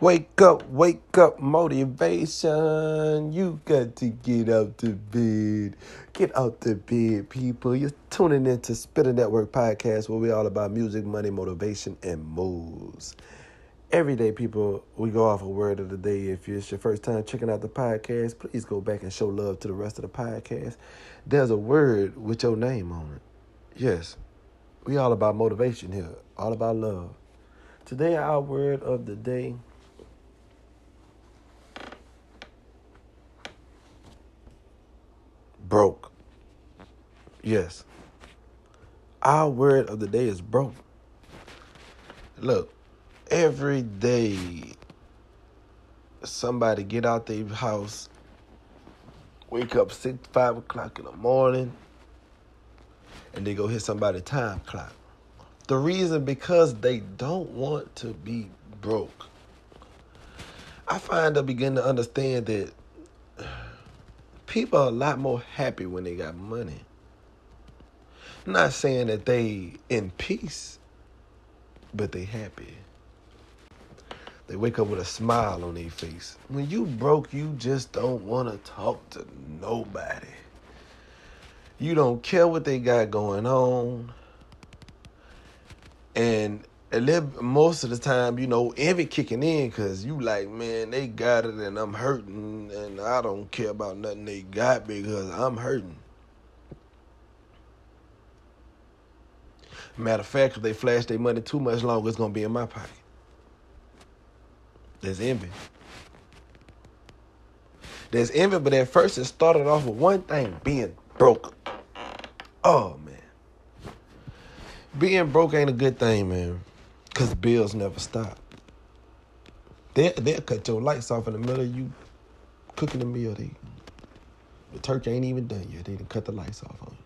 Wake up, wake up, motivation. You got to get out the bed. Get out the bed, people. You're tuning into Spitter Network Podcast, where we're all about music, money, motivation, and moves. Every day, people, we go off a word of the day. If it's your first time checking out the podcast, please go back and show love to the rest of the podcast. There's a word with your name on it. Yes, we all about motivation here, all about love. Today, our word of the day broke. Yes. Our word of the day is broke. Look, every day somebody get out their house, wake up six, five o'clock in the morning, and they go hit somebody's time clock. The reason because they don't want to be broke. I find I begin to understand that people are a lot more happy when they got money. I'm not saying that they in peace, but they happy. They wake up with a smile on their face. When you broke, you just don't want to talk to nobody. You don't care what they got going on. And most of the time, you know, envy kicking in because you like, man, they got it and I'm hurting and I don't care about nothing they got because I'm hurting. Matter of fact, if they flash their money too much longer, it's gonna be in my pocket. There's envy. There's envy, but at first it started off with one thing, being broke. Oh man. Being broke ain't a good thing, man. Cause bills never stop. They they'll cut your lights off in the middle of you cooking the meal. They, the turkey ain't even done yet. They didn't cut the lights off on you.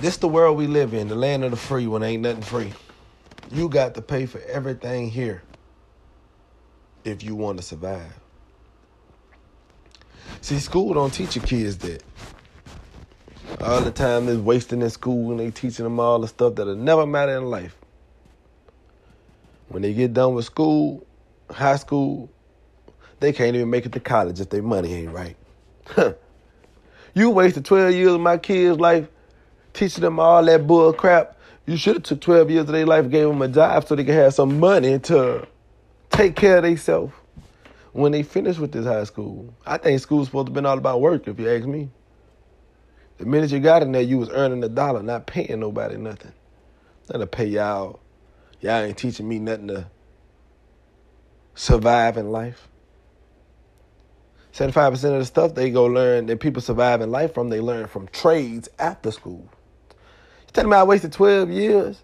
This the world we live in, the land of the free when ain't nothing free. You got to pay for everything here if you want to survive. See, school don't teach your kids that. All the time they're wasting in school and they teaching them all the stuff that'll never matter in life. When they get done with school, high school, they can't even make it to college if their money ain't right. you wasted 12 years of my kids' life teaching them all that bull crap. You should have took 12 years of their life, gave them a job so they could have some money to take care of themselves when they finish with this high school. I think school's supposed to be all about work, if you ask me. The minute you got in there, you was earning a dollar, not paying nobody nothing. Not to pay y'all. Y'all ain't teaching me nothing to survive in life. 75% of the stuff they go learn that people survive in life from, they learn from trades after school. You telling me I wasted 12 years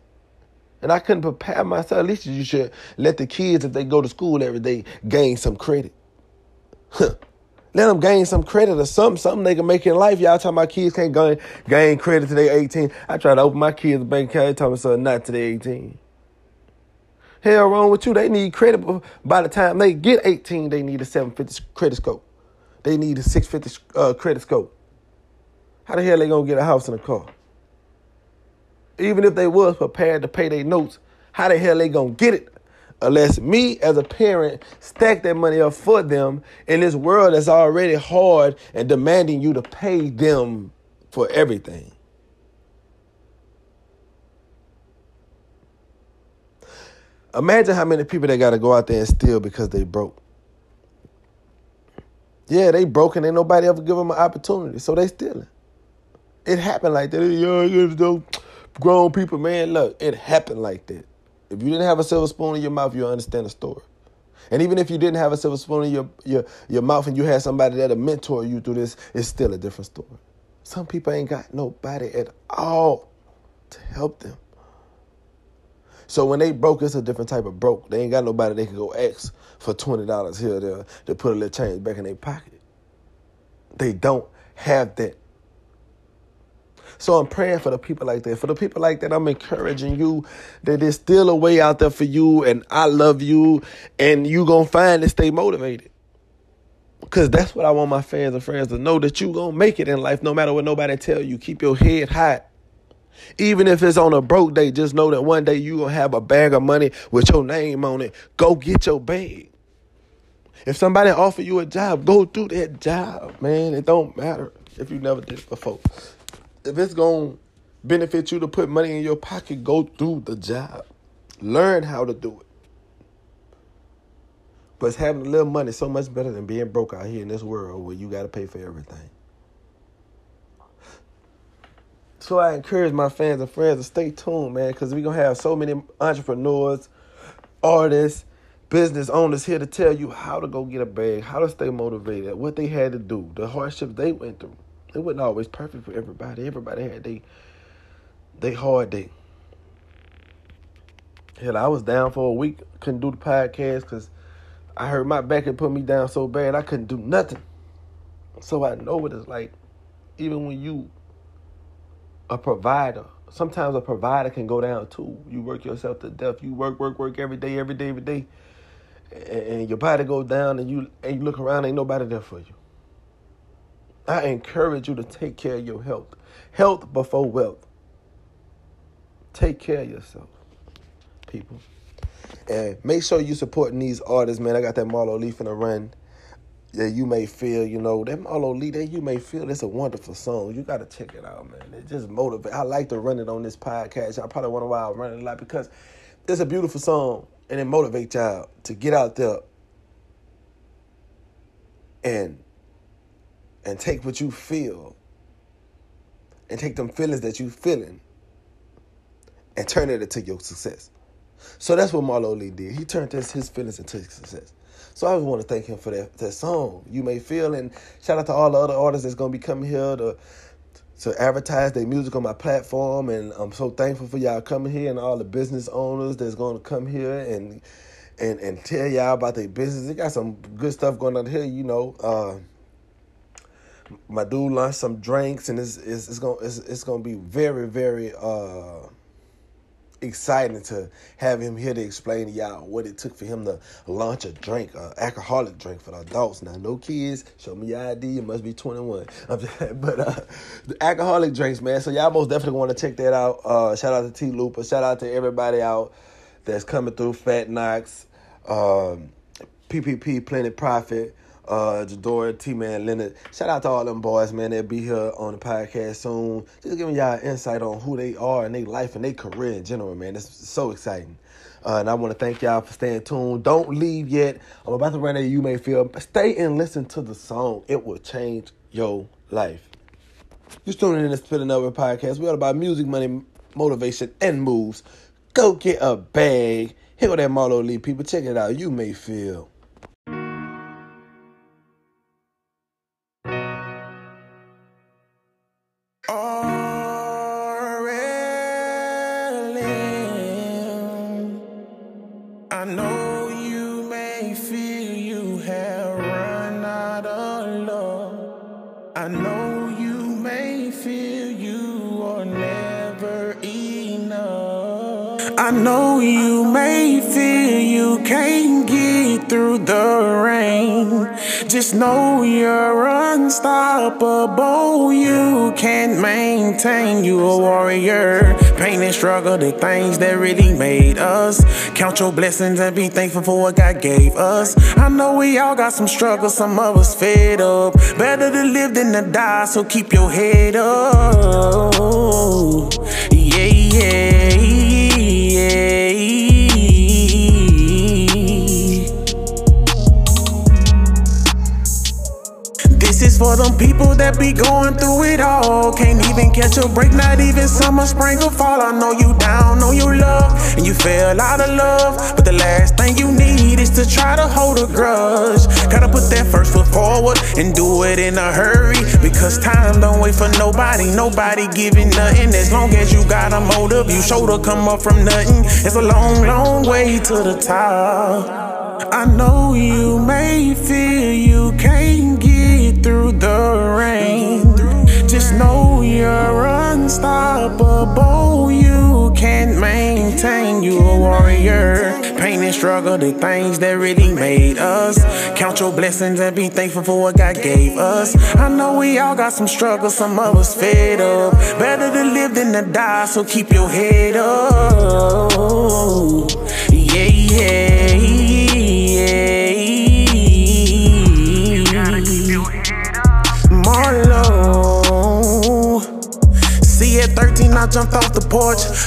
and I couldn't prepare myself? At least you should let the kids, if they go to school every day, gain some credit. Let them gain some credit or something, something they can make in life. Y'all talking about kids can't gain, gain credit they 18. I try to open my kids' bank account, they tell me so not they 18. Hell wrong with you. They need credit by the time they get 18, they need a 750 credit score. They need a 650 uh, credit score. How the hell they gonna get a house and a car? Even if they was prepared to pay their notes, how the hell they gonna get it unless me as a parent stack that money up for them in this world that's already hard and demanding you to pay them for everything. Imagine how many people they got to go out there and steal because they broke. Yeah, they broke and ain't nobody ever give them an opportunity, so they stealing. It happened like that. Yo, grown people, man, look, it happened like that. If you didn't have a silver spoon in your mouth, you'll understand the story. And even if you didn't have a silver spoon in your, your, your mouth and you had somebody that'll mentor you through this, it's still a different story. Some people ain't got nobody at all to help them. So when they broke, it's a different type of broke. They ain't got nobody they can go ask for twenty dollars here there to put a little change back in their pocket. They don't have that. So I'm praying for the people like that. For the people like that, I'm encouraging you that there's still a way out there for you, and I love you, and you gonna find and stay motivated. Cause that's what I want my fans and friends to know that you gonna make it in life, no matter what nobody tell you. Keep your head high. Even if it's on a broke day, just know that one day you gonna have a bag of money with your name on it. Go get your bag. If somebody offer you a job, go do that job, man. It don't matter if you never did it before. If it's gonna benefit you to put money in your pocket, go do the job. Learn how to do it. But having a little money is so much better than being broke out here in this world where you gotta pay for everything. So I encourage my fans and friends to stay tuned, man, because we're gonna have so many entrepreneurs, artists, business owners here to tell you how to go get a bag, how to stay motivated, what they had to do, the hardships they went through. It wasn't always perfect for everybody. Everybody had they they hard day. Hell, I was down for a week, couldn't do the podcast because I heard my back and put me down so bad I couldn't do nothing. So I know what it's like, even when you a provider. Sometimes a provider can go down too. You work yourself to death. You work, work, work every day, every day, every day, and your body goes down, and you and you look around, ain't nobody there for you. I encourage you to take care of your health. Health before wealth. Take care of yourself, people. And make sure you're supporting these artists, man. I got that Marlo Leaf in the run that you may feel, you know, that Marlo Lee, that you may feel it's a wonderful song. You got to check it out, man. It just motivates. I like to run it on this podcast. I probably wonder why I run it a lot because it's a beautiful song and it motivates y'all to get out there and and take what you feel and take them feelings that you feeling and turn it into your success. So that's what Marlo Lee did. He turned his, his feelings into success. So I just want to thank him for that that song. You may feel and shout out to all the other artists that's gonna be coming here to to advertise their music on my platform and I'm so thankful for y'all coming here and all the business owners that's gonna come here and and and tell y'all about their business. They got some good stuff going on here, you know. Uh, my dude launched some drinks and it's it's, it's gonna it's, it's gonna be very very uh exciting to have him here to explain to y'all what it took for him to launch a drink, an alcoholic drink for the adults. Now, no kids, show me your ID, you must be 21. but uh, the alcoholic drinks, man. So y'all most definitely want to check that out. Uh, shout out to T Looper. Shout out to everybody out that's coming through. Fat Knox, um, PPP, Planet Profit uh, Jadora, T Man, Leonard. Shout out to all them boys, man. They'll be here on the podcast soon. Just giving y'all insight on who they are and their life and their career in general, man. It's so exciting. Uh, and I want to thank y'all for staying tuned. Don't leave yet. I'm about to run out. You may feel. Stay and listen to the song. It will change your life. You're tuning in to Spit Another podcast. We're all about music, money, motivation, and moves. Go get a bag. Here with that Marlo Lee. People, check it out. You may feel. I know you may feel you have run out of love. I know you may feel you are never enough. I know you may feel you can't get through the rain. Just know you're unstoppable. You can't maintain. You a warrior. Pain and struggle, the things that really made us. Count your blessings and be thankful for what God gave us. I know we all got some struggles, some of us fed up. Better to live than to die, so keep your head up. Yeah, yeah, yeah. For them people that be going through it all. Can't even catch a break, not even summer, spring, or fall. I know you down know you love, and you fell out of love. But the last thing you need is to try to hold a grudge. Gotta put that first foot forward and do it in a hurry. Because time don't wait for nobody, nobody giving nothing. As long as you got a motive, you sure to come up from nothing. It's a long, long way to the top. I know you may feel you can't get a. Pain and struggle, the things that really made us. Count your blessings and be thankful for what God gave us. I know we all got some struggles, some of us fed up. Better to live than to die, so keep your head up.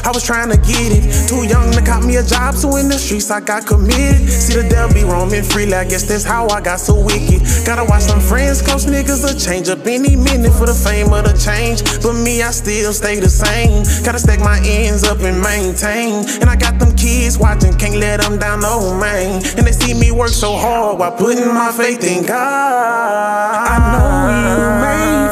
I was trying to get it. Too young to cop me a job, so in the streets I got committed. See, the devil be roaming freely. I guess that's how I got so wicked. Gotta watch some friends, close niggas, will change up any minute for the fame of the change. But me, I still stay the same. Gotta stack my ends up and maintain. And I got them kids watching, can't let them down, no man. And they see me work so hard while putting my faith in God. I know you may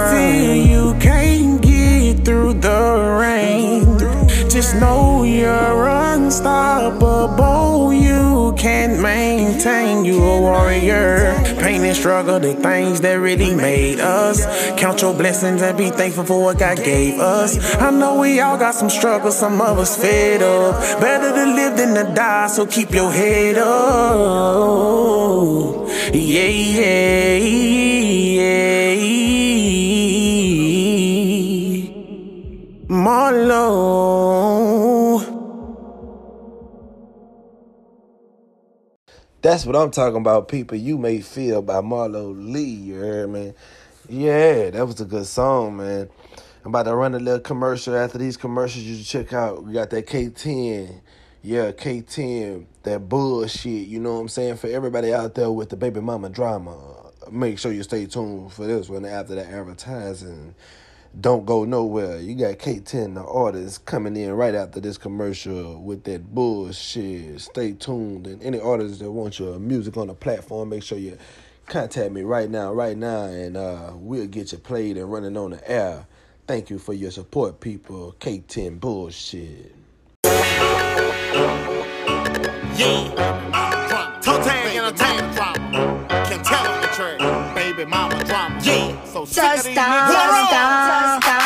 Just know you're unstoppable. You can't maintain, you a warrior. Pain and struggle, the things that really made us. Count your blessings and be thankful for what God gave us. I know we all got some struggles, some of us fed up. Better to live than to die, so keep your head up. Yeah, yeah, yeah. Marlo. That's what I'm talking about, people. You may feel by Marlo Lee. You heard me? Yeah, that was a good song, man. I'm about to run a little commercial. After these commercials, you should check out. We got that K10. Yeah, K10. That bullshit. You know what I'm saying? For everybody out there with the baby mama drama, make sure you stay tuned for this one after the advertising. Don't go nowhere. You got K10, the artist, coming in right after this commercial with that bullshit. Stay tuned. And any artists that want your music on the platform, make sure you contact me right now, right now, and uh, we'll get you played and running on the air. Thank you for your support, people. K10 bullshit. Yeah. Just stop, stop, stop.